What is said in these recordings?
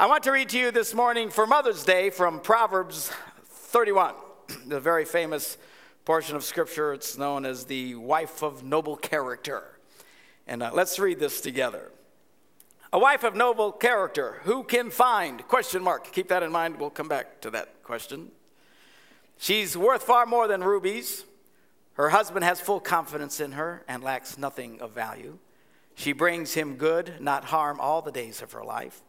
I want to read to you this morning for Mother's Day from Proverbs 31, the very famous portion of Scripture. It's known as the wife of noble character. And uh, let's read this together. A wife of noble character, who can find? Question mark. Keep that in mind. We'll come back to that question. She's worth far more than rubies. Her husband has full confidence in her and lacks nothing of value. She brings him good, not harm, all the days of her life.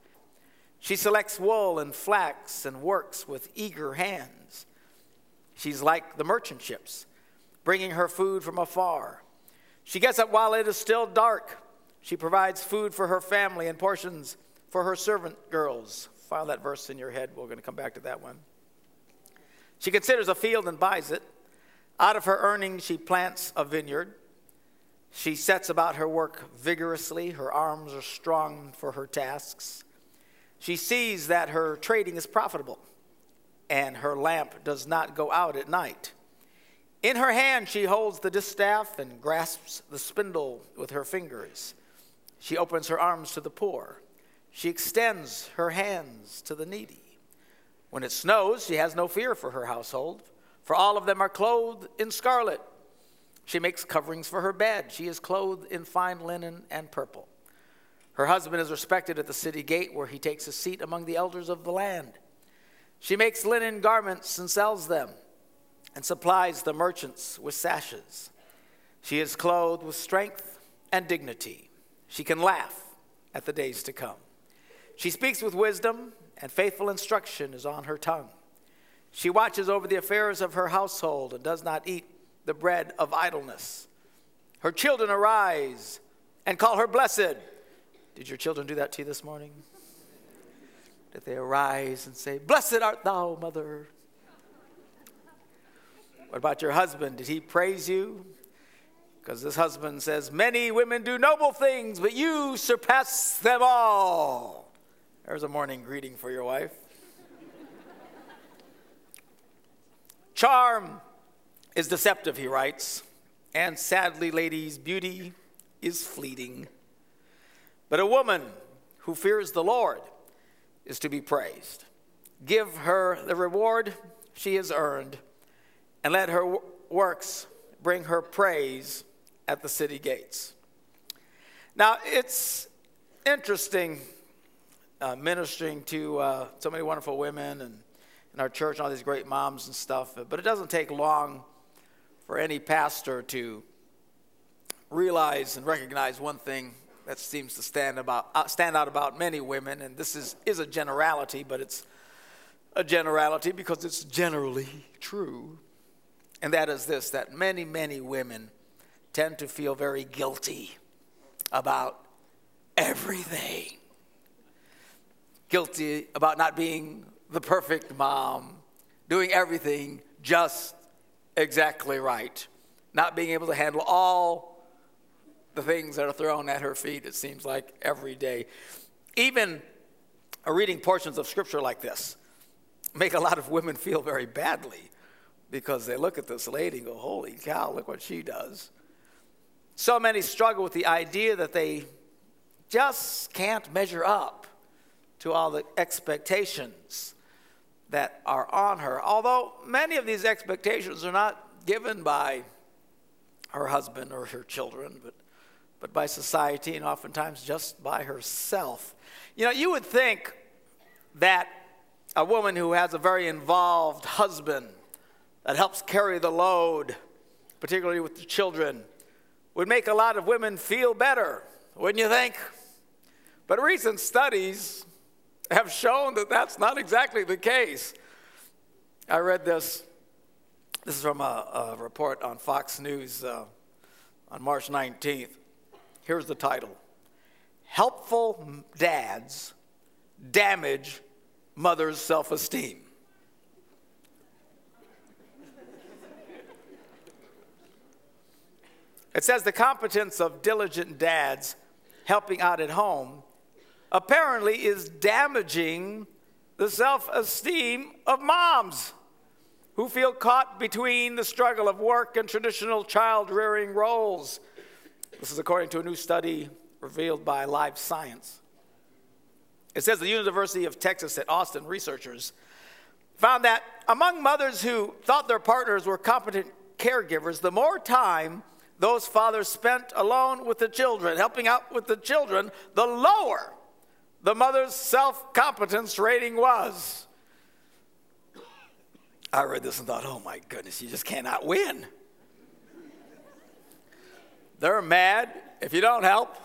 She selects wool and flax and works with eager hands. She's like the merchant ships, bringing her food from afar. She gets up while it is still dark. She provides food for her family and portions for her servant girls. File that verse in your head. We're going to come back to that one. She considers a field and buys it. Out of her earnings, she plants a vineyard. She sets about her work vigorously. Her arms are strong for her tasks. She sees that her trading is profitable and her lamp does not go out at night. In her hand, she holds the distaff and grasps the spindle with her fingers. She opens her arms to the poor. She extends her hands to the needy. When it snows, she has no fear for her household, for all of them are clothed in scarlet. She makes coverings for her bed. She is clothed in fine linen and purple. Her husband is respected at the city gate, where he takes a seat among the elders of the land. She makes linen garments and sells them and supplies the merchants with sashes. She is clothed with strength and dignity. She can laugh at the days to come. She speaks with wisdom, and faithful instruction is on her tongue. She watches over the affairs of her household and does not eat the bread of idleness. Her children arise and call her blessed. Did your children do that to you this morning? Did they arise and say, Blessed art thou, mother? What about your husband? Did he praise you? Because this husband says, Many women do noble things, but you surpass them all. There's a morning greeting for your wife. Charm is deceptive, he writes, and sadly, ladies, beauty is fleeting. But a woman who fears the Lord is to be praised. Give her the reward she has earned and let her works bring her praise at the city gates. Now, it's interesting uh, ministering to uh, so many wonderful women and in our church and all these great moms and stuff, but it doesn't take long for any pastor to realize and recognize one thing that seems to stand, about, uh, stand out about many women, and this is, is a generality, but it's a generality because it's generally true and that is this that many, many women tend to feel very guilty about everything. Guilty about not being the perfect mom, doing everything just exactly right, not being able to handle all the things that are thrown at her feet, it seems like every day. Even reading portions of scripture like this make a lot of women feel very badly because they look at this lady and go, Holy cow, look what she does. So many struggle with the idea that they just can't measure up to all the expectations that are on her. Although many of these expectations are not given by her husband or her children, but, but by society and oftentimes just by herself. You know, you would think that a woman who has a very involved husband that helps carry the load, particularly with the children, would make a lot of women feel better, wouldn't you think? But recent studies have shown that that's not exactly the case. I read this. This is from a, a report on Fox News uh, on March 19th. Here's the title Helpful Dads Damage Mother's Self Esteem. It says the competence of diligent dads helping out at home apparently is damaging the self esteem of moms who feel caught between the struggle of work and traditional child rearing roles. This is according to a new study revealed by Live Science. It says the University of Texas at Austin researchers found that among mothers who thought their partners were competent caregivers, the more time those fathers spent alone with the children, helping out with the children, the lower the mother's self competence rating was. I read this and thought, oh my goodness, you just cannot win. They're mad if you don't help,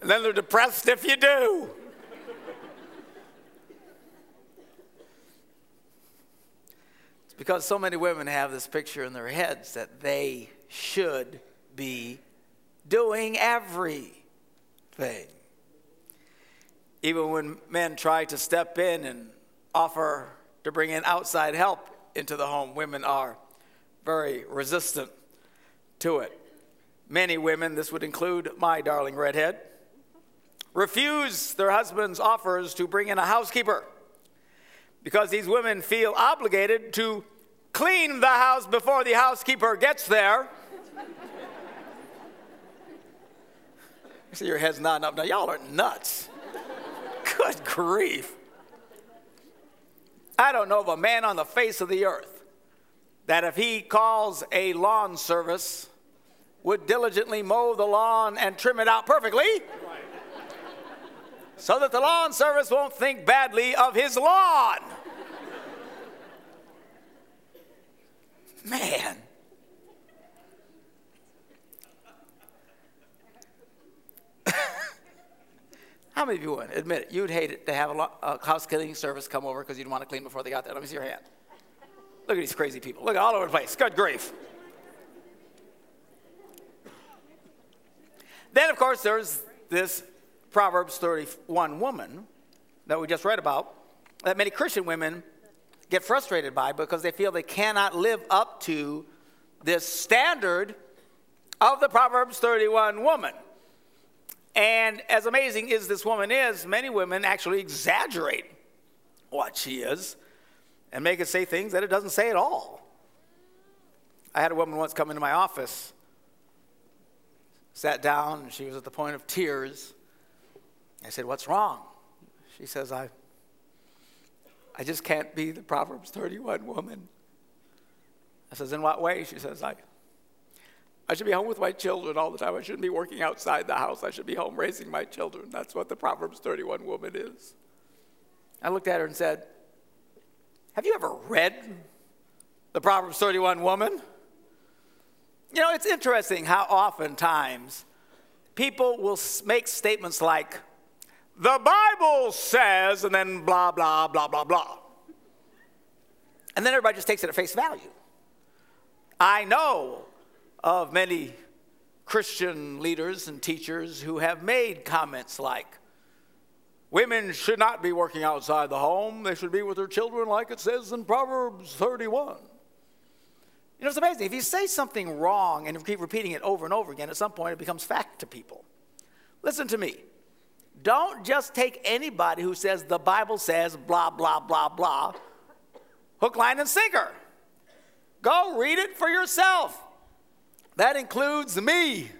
and then they're depressed if you do. it's because so many women have this picture in their heads that they should be doing everything. Even when men try to step in and offer to bring in outside help into the home, women are very resistant to it. Many women, this would include my darling redhead, refuse their husband's offers to bring in a housekeeper because these women feel obligated to clean the house before the housekeeper gets there. I see your head's nodding up. Now, y'all are nuts. Good grief. I don't know of a man on the face of the earth that if he calls a lawn service would diligently mow the lawn and trim it out perfectly so that the lawn service won't think badly of his lawn. Man. How many of you would admit it? You'd hate it to have a, a house cleaning service come over because you didn't want to clean before they got there. Let me see your hand. Look at these crazy people. Look all over the place. Good grief. Then, of course, there's this Proverbs 31 woman that we just read about that many Christian women get frustrated by because they feel they cannot live up to this standard of the Proverbs 31 woman. And as amazing as this woman is, many women actually exaggerate what she is and make it say things that it doesn't say at all. I had a woman once come into my office sat down and she was at the point of tears. I said, What's wrong? She says, I, I just can't be the Proverbs 31 woman. I says, In what way? She says, I, I should be home with my children all the time. I shouldn't be working outside the house. I should be home raising my children. That's what the Proverbs 31 woman is. I looked at her and said, Have you ever read the Proverbs 31 woman? You know, it's interesting how oftentimes people will make statements like, the Bible says, and then blah, blah, blah, blah, blah. And then everybody just takes it at face value. I know of many Christian leaders and teachers who have made comments like, women should not be working outside the home, they should be with their children, like it says in Proverbs 31. You know, it's amazing. If you say something wrong and keep repeating it over and over again, at some point it becomes fact to people. Listen to me. Don't just take anybody who says the Bible says blah, blah, blah, blah, hook, line, and sinker. Go read it for yourself. That includes me.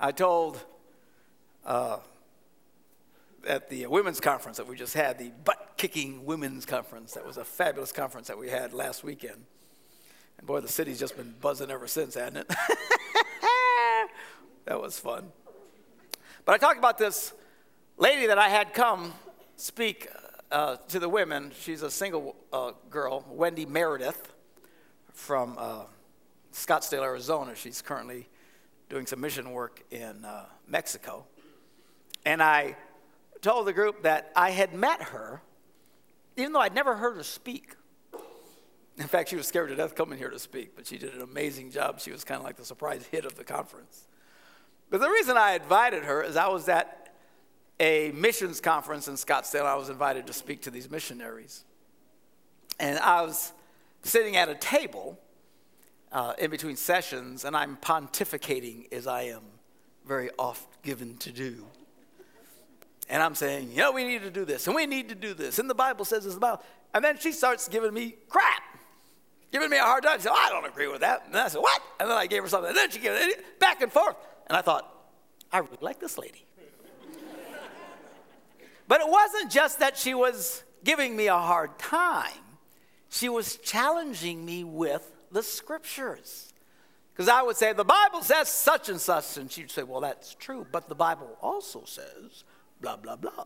I told uh, at the women's conference that we just had, the butt kicking women's conference, that was a fabulous conference that we had last weekend. And boy, the city's just been buzzing ever since, hasn't it? that was fun. But I talked about this lady that I had come speak uh, to the women. She's a single uh, girl, Wendy Meredith, from uh, Scottsdale, Arizona. She's currently doing some mission work in uh, Mexico. And I told the group that I had met her, even though I'd never heard her speak. In fact, she was scared to death coming here to speak, but she did an amazing job. She was kind of like the surprise hit of the conference. But the reason I invited her is I was at a missions conference in Scottsdale. I was invited to speak to these missionaries. And I was sitting at a table uh, in between sessions, and I'm pontificating as I am very oft given to do. And I'm saying, you know, we need to do this, and we need to do this, and the Bible says this about. And then she starts giving me crap giving me a hard time. She said, oh, I don't agree with that. And I said, What? And then I gave her something. And then she gave it back and forth. And I thought, I really like this lady. But it wasn't just that she was giving me a hard time, she was challenging me with the scriptures. Because I would say, the Bible says such and such. And she'd say, well, that's true. But the Bible also says blah, blah, blah.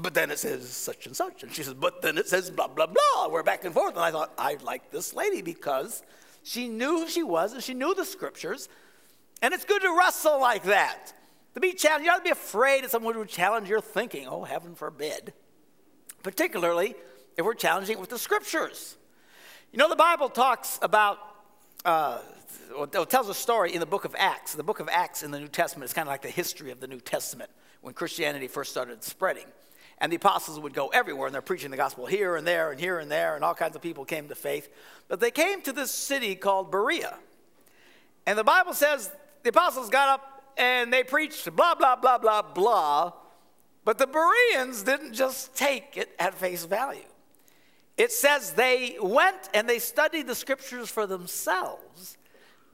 But then it says such and such. And she says, but then it says blah, blah, blah. We're back and forth. And I thought, I like this lady because she knew who she was and she knew the scriptures. And it's good to wrestle like that. To be challenged, you ought to be afraid of someone who would challenge your thinking. Oh, heaven forbid. Particularly if we're challenging it with the scriptures. You know, the Bible talks about, uh, it tells a story in the book of Acts. The book of Acts in the New Testament is kind of like the history of the New Testament when Christianity first started spreading. And the apostles would go everywhere and they're preaching the gospel here and there and here and there, and all kinds of people came to faith. But they came to this city called Berea. And the Bible says the apostles got up and they preached blah, blah, blah, blah, blah. But the Bereans didn't just take it at face value. It says they went and they studied the scriptures for themselves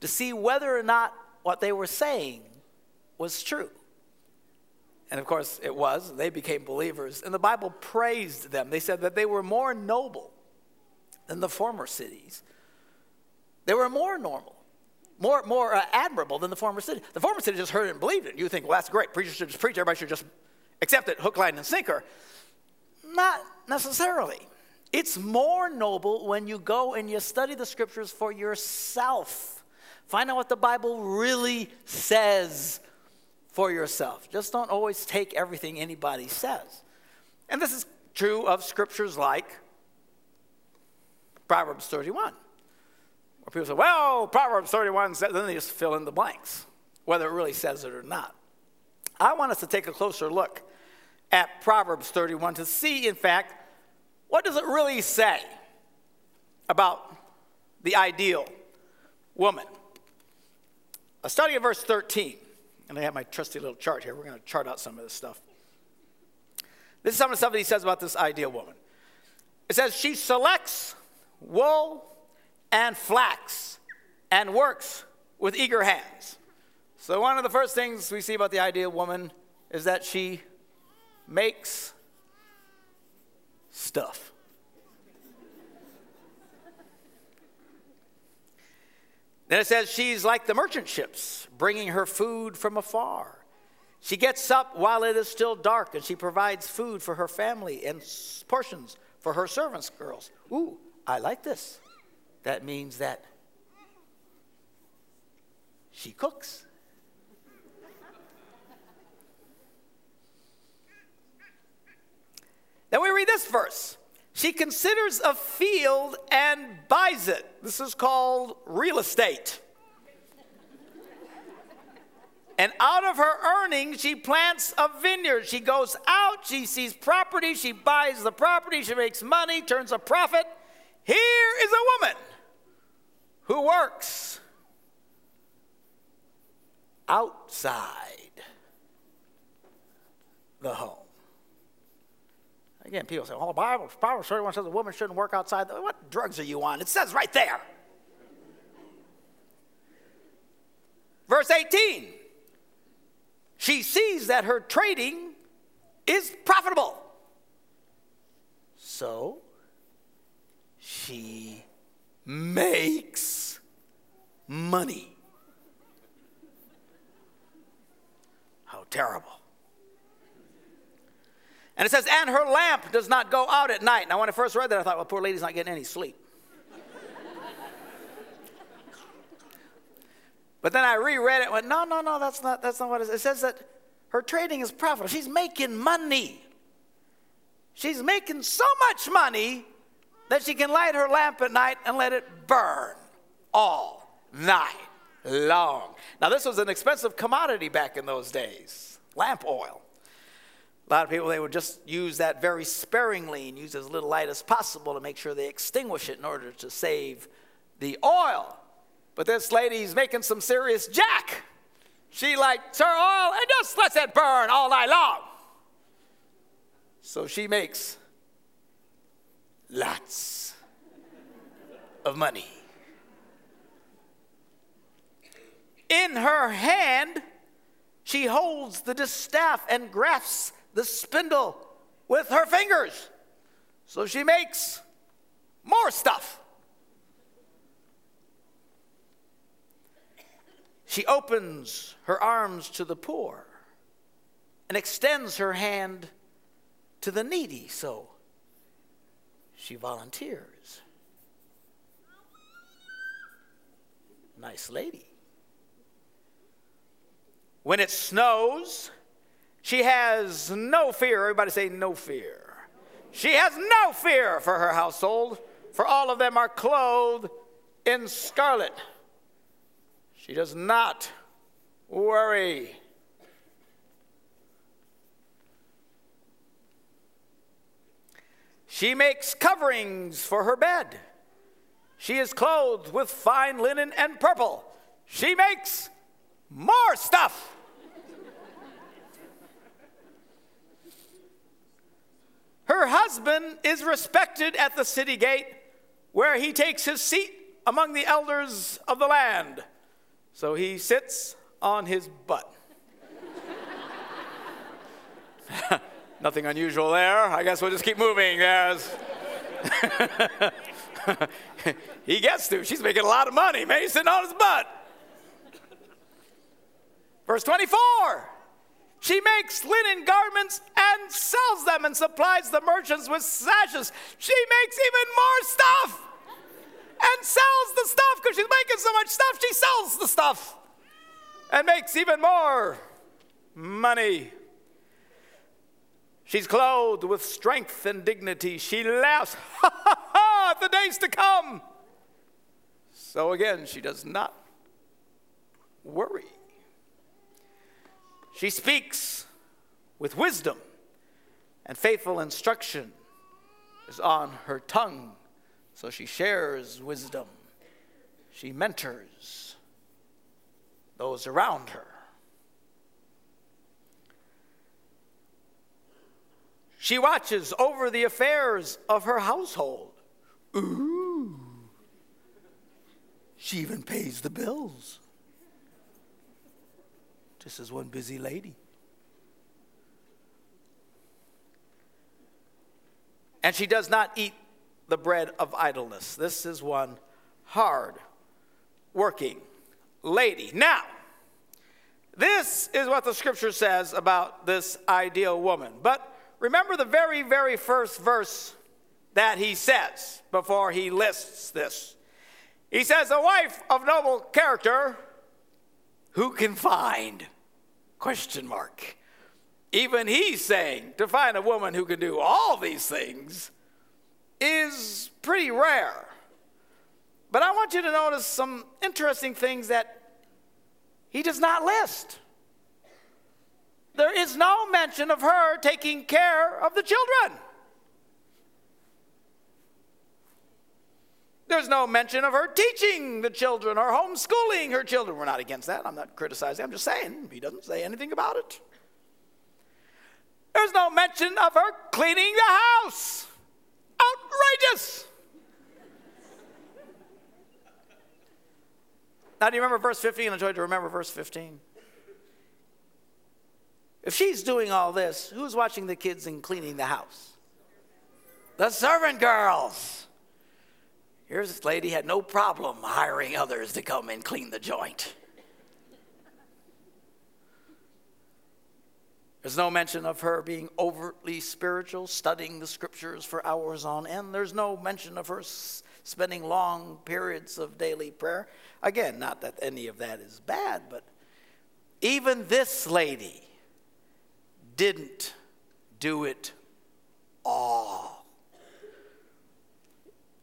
to see whether or not what they were saying was true. And of course, it was. They became believers. And the Bible praised them. They said that they were more noble than the former cities. They were more normal, more, more uh, admirable than the former city. The former city just heard it and believed it. And You think, well, that's great. Preachers should just preach. Everybody should just accept it, hook, line, and sinker. Not necessarily. It's more noble when you go and you study the scriptures for yourself. Find out what the Bible really says for yourself. Just don't always take everything anybody says. And this is true of scriptures like Proverbs 31. Where people say, well, Proverbs 31 says, then they just fill in the blanks, whether it really says it or not. I want us to take a closer look at Proverbs 31 to see, in fact, what does it really say about the ideal woman? A study of verse 13, and I have my trusty little chart here. We're going to chart out some of this stuff. This is some of the stuff that he says about this ideal woman. It says, She selects wool and flax and works with eager hands. So, one of the first things we see about the ideal woman is that she makes stuff. Then it says she's like the merchant ships, bringing her food from afar. She gets up while it is still dark, and she provides food for her family and portions for her servants' girls. Ooh, I like this. That means that she cooks. Then we read this verse. She considers a field and buys it. This is called real estate. And out of her earnings, she plants a vineyard. She goes out, she sees property, she buys the property, she makes money, turns a profit. Here is a woman who works outside the home. Again, people say, well, the Bible, Bible 31 says a woman shouldn't work outside. What drugs are you on? It says right there. Verse 18 she sees that her trading is profitable. So she makes money. How terrible. And it says, and her lamp does not go out at night. Now, when I first read that, I thought, well, poor lady's not getting any sleep. but then I reread it and went, no, no, no, that's not, that's not what it says. It says that her trading is profitable. She's making money. She's making so much money that she can light her lamp at night and let it burn all night long. Now, this was an expensive commodity back in those days lamp oil. A lot of people, they would just use that very sparingly and use as little light as possible to make sure they extinguish it in order to save the oil. But this lady's making some serious jack. She lights her oil and just lets it burn all night long. So she makes lots of money. In her hand, she holds the distaff and grasps the spindle with her fingers. So she makes more stuff. She opens her arms to the poor and extends her hand to the needy. So she volunteers. Nice lady. When it snows, she has no fear. Everybody say, no fear. She has no fear for her household, for all of them are clothed in scarlet. She does not worry. She makes coverings for her bed. She is clothed with fine linen and purple. She makes more stuff. Her husband is respected at the city gate, where he takes his seat among the elders of the land. So he sits on his butt. Nothing unusual there. I guess we'll just keep moving. Yes. he gets to. She's making a lot of money. Man, he's sitting on his butt. Verse 24. She makes linen garments sells them and supplies the merchants with sashes. She makes even more stuff and sells the stuff because she's making so much stuff. She sells the stuff and makes even more money. She's clothed with strength and dignity. She laughs, ha ha ha, at the days to come. So again, she does not worry. She speaks with wisdom, and faithful instruction is on her tongue. So she shares wisdom. She mentors those around her. She watches over the affairs of her household. Ooh. She even pays the bills. This is one busy lady. And she does not eat the bread of idleness. This is one hard working lady. Now, this is what the scripture says about this ideal woman. But remember the very, very first verse that he says before he lists this. He says, A wife of noble character, who can find? Question mark. Even he's saying to find a woman who can do all these things is pretty rare. But I want you to notice some interesting things that he does not list. There is no mention of her taking care of the children. There's no mention of her teaching the children or homeschooling her children. We're not against that. I'm not criticizing. I'm just saying he doesn't say anything about it. There's no mention of her cleaning the house. Outrageous. Now, do you remember verse 15? I you to remember verse 15. If she's doing all this, who's watching the kids and cleaning the house? The servant girls. Here's this lady had no problem hiring others to come and clean the joint. There's no mention of her being overtly spiritual, studying the scriptures for hours on end. There's no mention of her spending long periods of daily prayer. Again, not that any of that is bad, but even this lady didn't do it all.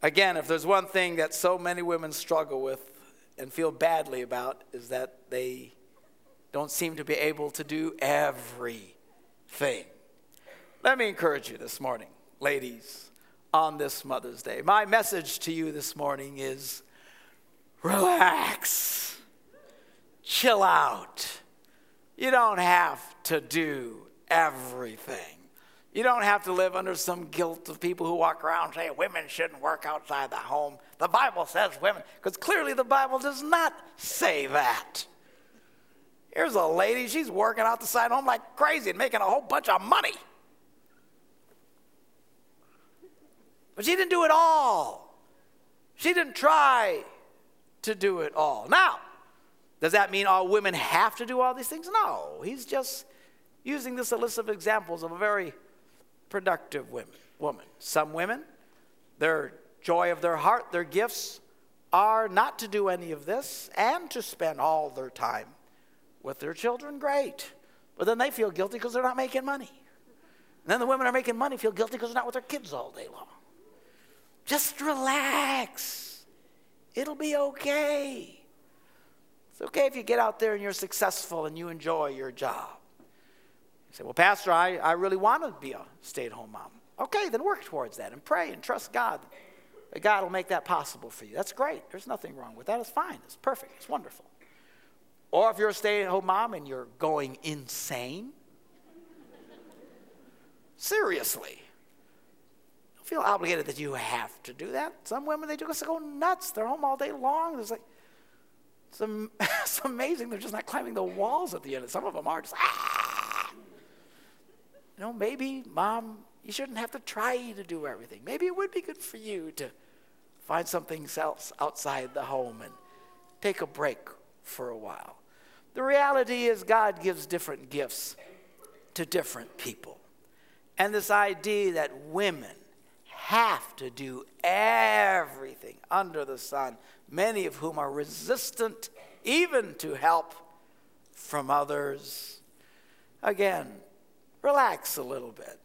Again, if there's one thing that so many women struggle with and feel badly about, is that they don't seem to be able to do everything. Let me encourage you this morning, ladies, on this Mother's Day. My message to you this morning is relax, chill out. You don't have to do everything. You don't have to live under some guilt of people who walk around saying women shouldn't work outside the home. The Bible says women, because clearly the Bible does not say that. Here's a lady, she's working out the side home like crazy and making a whole bunch of money. But she didn't do it all. She didn't try to do it all. Now, does that mean all women have to do all these things? No. He's just using this list of examples of a very productive women, woman. Some women, their joy of their heart, their gifts are not to do any of this and to spend all their time with their children. Great. But then they feel guilty because they're not making money. And then the women are making money feel guilty because they're not with their kids all day long. Just relax. It'll be okay. It's okay if you get out there and you're successful and you enjoy your job. You say, Well, Pastor, I, I really want to be a stay at home mom. Okay, then work towards that and pray and trust God God will make that possible for you. That's great. There's nothing wrong with that. It's fine. It's perfect. It's wonderful. Or if you're a stay at home mom and you're going insane, seriously, don't feel obligated that you have to do that. Some women, they just go nuts. They're home all day long. It's like, it's, it's amazing. They're just not climbing the walls at the end. Some of them are just, ah! You know, maybe, mom, you shouldn't have to try to do everything. Maybe it would be good for you to find something else outside the home and take a break for a while. The reality is, God gives different gifts to different people. And this idea that women have to do everything under the sun, many of whom are resistant even to help from others. Again, relax a little bit.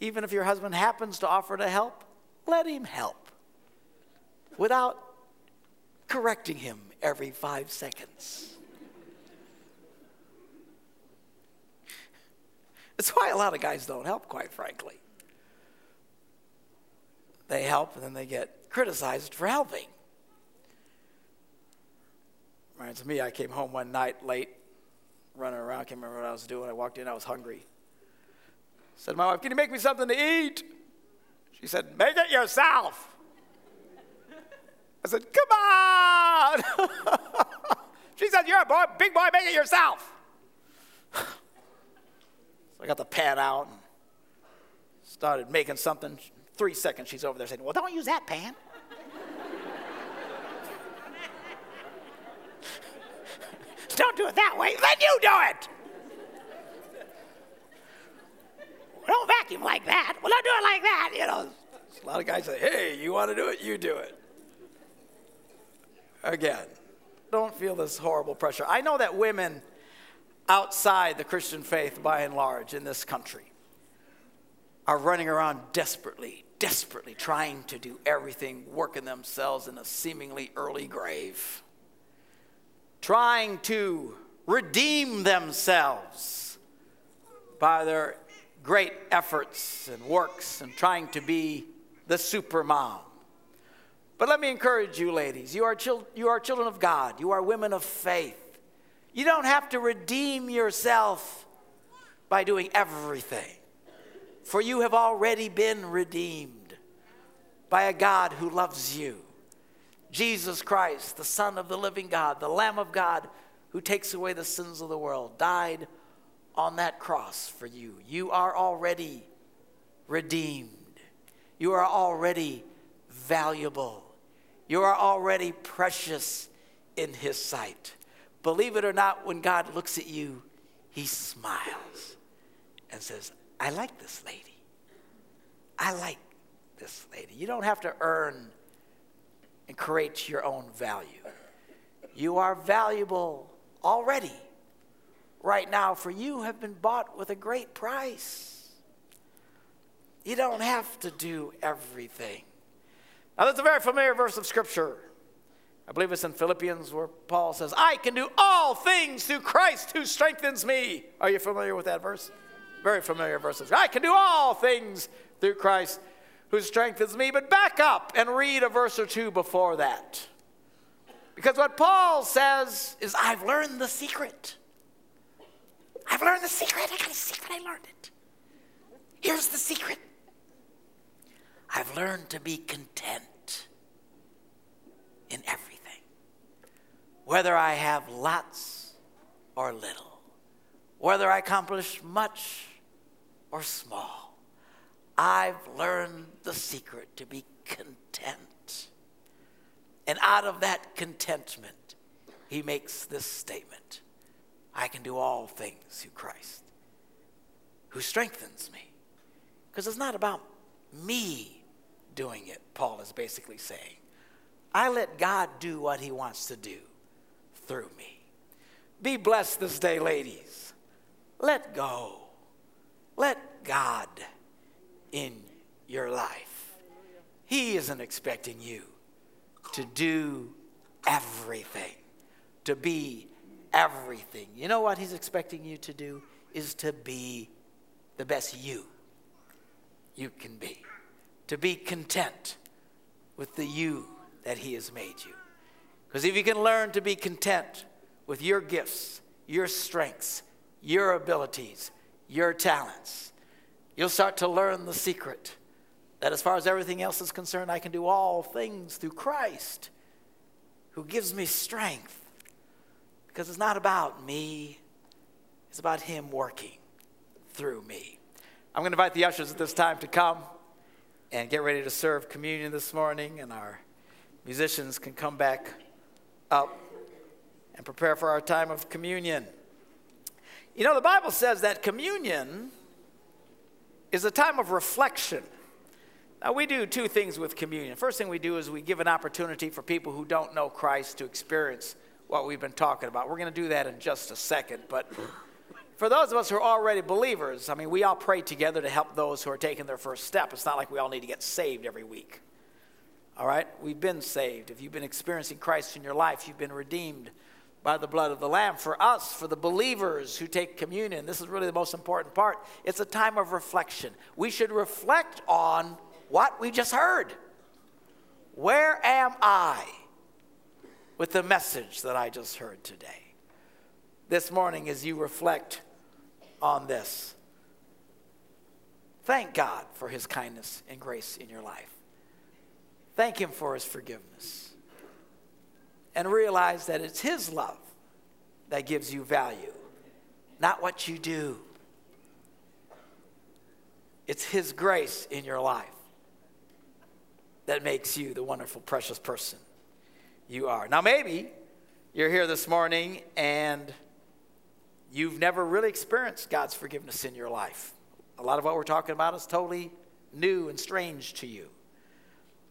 Even if your husband happens to offer to help, let him help without correcting him every five seconds. That's why a lot of guys don't help, quite frankly. They help and then they get criticized for helping. Reminds me, I came home one night late running around. I can't remember what I was doing. I walked in, I was hungry. Said, My wife, can you make me something to eat? She said, Make it yourself. I said, Come on. she said, You're a boy, big boy, make it yourself. so I got the pan out and started making something. Three seconds, she's over there saying, Well, don't use that pan. Don't do it that way. Then you do it. don't vacuum like that. Well, don't do it like that. You know, a lot of guys say, hey, you want to do it? You do it. Again, don't feel this horrible pressure. I know that women outside the Christian faith, by and large, in this country, are running around desperately, desperately trying to do everything, working themselves in a seemingly early grave trying to redeem themselves by their great efforts and works and trying to be the super mom. But let me encourage you, ladies. You are, chil- you are children of God, you are women of faith. You don't have to redeem yourself by doing everything, for you have already been redeemed by a God who loves you Jesus Christ, the Son of the living God, the Lamb of God who takes away the sins of the world, died on that cross for you. You are already redeemed. You are already valuable. You are already precious in His sight. Believe it or not, when God looks at you, He smiles and says, I like this lady. I like this lady. You don't have to earn and create your own value. You are valuable already. Right now, for you have been bought with a great price. You don't have to do everything. Now, that's a very familiar verse of Scripture. I believe it's in Philippians where Paul says, I can do all things through Christ who strengthens me. Are you familiar with that verse? Very familiar verse. I can do all things through Christ who strengthens me. But back up and read a verse or two before that. Because what Paul says is, I've learned the secret. I've learned the secret. I got a secret. I learned it. Here's the secret I've learned to be content in everything, whether I have lots or little, whether I accomplish much or small. I've learned the secret to be content. And out of that contentment, he makes this statement I can do all things through Christ who strengthens me. Because it's not about me doing it, Paul is basically saying. I let God do what he wants to do through me. Be blessed this day, ladies. Let go. Let God in your life. He isn't expecting you to do everything, to be everything. You know what He's expecting you to do? Is to be the best you you can be, to be content with the you that He has made you. Because if you can learn to be content with your gifts, your strengths, your abilities, your talents, you'll start to learn the secret that as far as everything else is concerned, I can do all things through Christ who gives me strength. Because it's not about me, it's about Him working through me. I'm going to invite the ushers at this time to come and get ready to serve communion this morning, and our musicians can come back up and prepare for our time of communion. You know, the Bible says that communion is a time of reflection. Now, we do two things with communion. First thing we do is we give an opportunity for people who don't know Christ to experience what we've been talking about. We're going to do that in just a second, but for those of us who are already believers, I mean, we all pray together to help those who are taking their first step. It's not like we all need to get saved every week. All right? We've been saved. If you've been experiencing Christ in your life, you've been redeemed by the blood of the Lamb. For us, for the believers who take communion, this is really the most important part. It's a time of reflection. We should reflect on what we just heard. Where am I with the message that I just heard today? this morning as you reflect on this. Thank God for his kindness and grace in your life. Thank him for his forgiveness. And realize that it's his love that gives you value, not what you do. It's his grace in your life that makes you the wonderful, precious person you are. Now, maybe you're here this morning and you've never really experienced God's forgiveness in your life. A lot of what we're talking about is totally new and strange to you.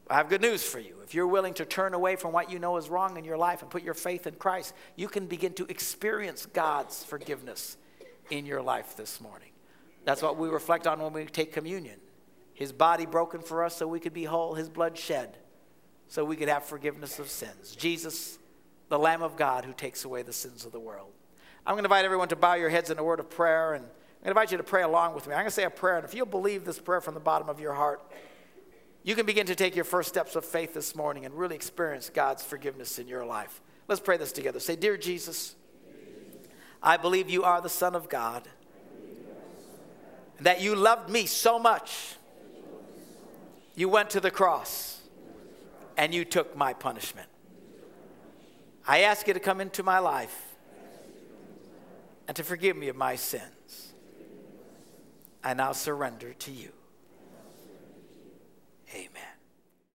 I have good news for you. If you're willing to turn away from what you know is wrong in your life and put your faith in Christ, you can begin to experience God's forgiveness in your life this morning. That's what we reflect on when we take communion. His body broken for us so we could be whole, His blood shed so we could have forgiveness of sins. Jesus, the Lamb of God who takes away the sins of the world. I'm going to invite everyone to bow your heads in a word of prayer, and I'm going to invite you to pray along with me. I'm going to say a prayer, and if you'll believe this prayer from the bottom of your heart, you can begin to take your first steps of faith this morning and really experience God's forgiveness in your life. Let's pray this together. Say, Dear Jesus, I believe you are the Son of God, and that you loved me so much, you went to the cross and you took my punishment. I ask you to come into my life and to forgive me of my sins. I now surrender to you. Amen.